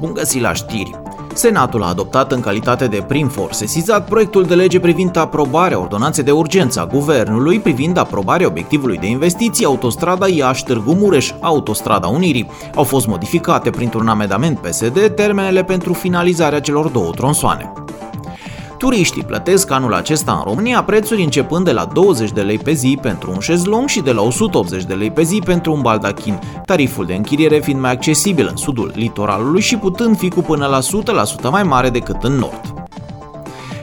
Bun găsit la știri! Senatul a adoptat în calitate de prim for sesizat proiectul de lege privind aprobarea ordonanței de urgență a Guvernului privind aprobarea obiectivului de investiții autostrada Iași-Târgu Mureș, autostrada Unirii. Au fost modificate printr-un amendament PSD termenele pentru finalizarea celor două tronsoane. Turiștii plătesc anul acesta în România prețuri începând de la 20 de lei pe zi pentru un șezlong și de la 180 de lei pe zi pentru un baldachin, tariful de închiriere fiind mai accesibil în sudul litoralului și putând fi cu până la 100% mai mare decât în nord.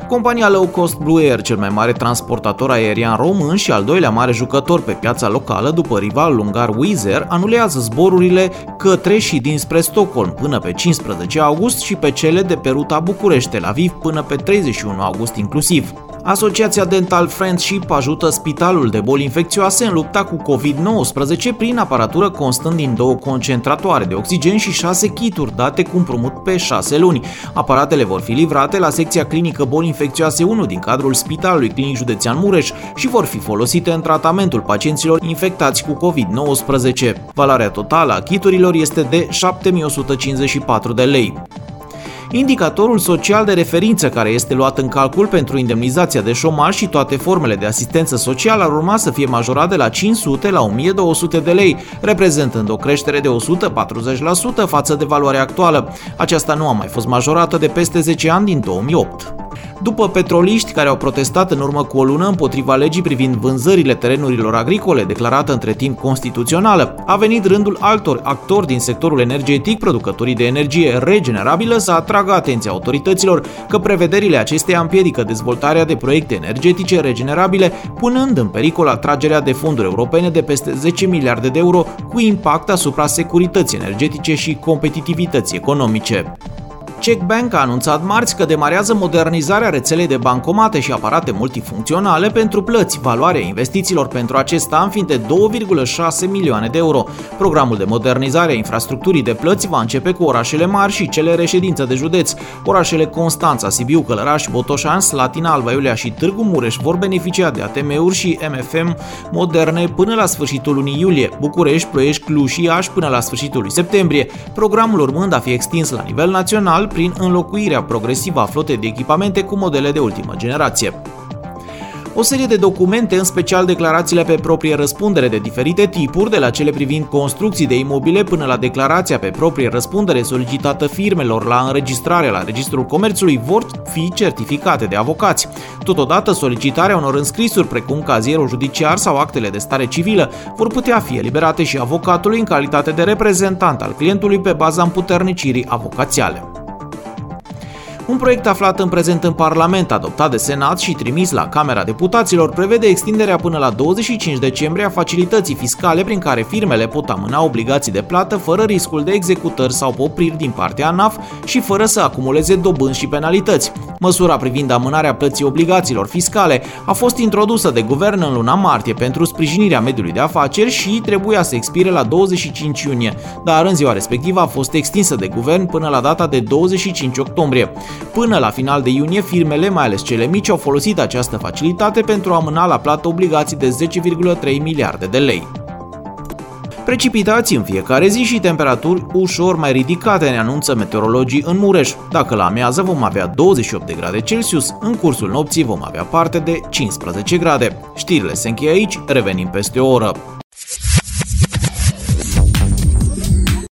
Compania low cost Blue Air, cel mai mare transportator aerian român și al doilea mare jucător pe piața locală după rival lungar Wizz Air, anulează zborurile către și dinspre Stockholm până pe 15 august și pe cele de pe ruta București-Tel Aviv până pe 31 august inclusiv. Asociația Dental Friendship ajută Spitalul de Boli Infecțioase în lupta cu COVID-19 prin aparatură constând din două concentratoare de oxigen și șase kituri date cu împrumut pe șase luni. Aparatele vor fi livrate la secția clinică Boli Infecțioase 1 din cadrul Spitalului Clinic Județean Mureș și vor fi folosite în tratamentul pacienților infectați cu COVID-19. Valoarea totală a kiturilor este de 7154 de lei. Indicatorul social de referință care este luat în calcul pentru indemnizația de șomaj și toate formele de asistență socială ar urma să fie majorat de la 500 la 1200 de lei, reprezentând o creștere de 140% față de valoarea actuală. Aceasta nu a mai fost majorată de peste 10 ani din 2008. După petroliști care au protestat în urmă cu o lună împotriva legii privind vânzările terenurilor agricole, declarată între timp constituțională, a venit rândul altor actori din sectorul energetic, producătorii de energie regenerabilă, să atragă atenția autorităților că prevederile acesteia împiedică dezvoltarea de proiecte energetice regenerabile, punând în pericol atragerea de fonduri europene de peste 10 miliarde de euro cu impact asupra securității energetice și competitivității economice. Czech Bank a anunțat marți că demarează modernizarea rețelei de bancomate și aparate multifuncționale pentru plăți. Valoarea investițiilor pentru acest an fiind de 2,6 milioane de euro. Programul de modernizare a infrastructurii de plăți va începe cu orașele mari și cele reședință de județ. Orașele Constanța, Sibiu, Călăraș, Botoșan, Slatina, Alba Iulia și Târgu Mureș vor beneficia de ATM-uri și MFM moderne până la sfârșitul lunii iulie. București, Ploiești, Cluj și Iași până la sfârșitul lui septembrie. Programul urmând a fi extins la nivel național prin înlocuirea progresivă a flotei de echipamente cu modele de ultimă generație o serie de documente, în special declarațiile pe proprie răspundere de diferite tipuri, de la cele privind construcții de imobile până la declarația pe proprie răspundere solicitată firmelor la înregistrare la Registrul Comerțului, vor fi certificate de avocați. Totodată, solicitarea unor înscrisuri precum cazierul judiciar sau actele de stare civilă vor putea fi eliberate și avocatului în calitate de reprezentant al clientului pe baza împuternicirii avocațiale. Un proiect aflat în prezent în Parlament, adoptat de Senat și trimis la Camera Deputaților, prevede extinderea până la 25 decembrie a facilității fiscale prin care firmele pot amâna obligații de plată fără riscul de executări sau popriri din partea ANAF și fără să acumuleze dobânzi și penalități. Măsura privind amânarea plății obligațiilor fiscale a fost introdusă de guvern în luna martie pentru sprijinirea mediului de afaceri și trebuia să expire la 25 iunie, dar în ziua respectivă a fost extinsă de guvern până la data de 25 octombrie. Până la final de iunie, firmele, mai ales cele mici, au folosit această facilitate pentru a amâna la plată obligații de 10,3 miliarde de lei. Precipitații în fiecare zi și temperaturi ușor mai ridicate ne anunță meteorologii în Mureș. Dacă la amiază vom avea 28 de grade Celsius, în cursul nopții vom avea parte de 15 grade. Știrile se încheie aici, revenim peste o oră.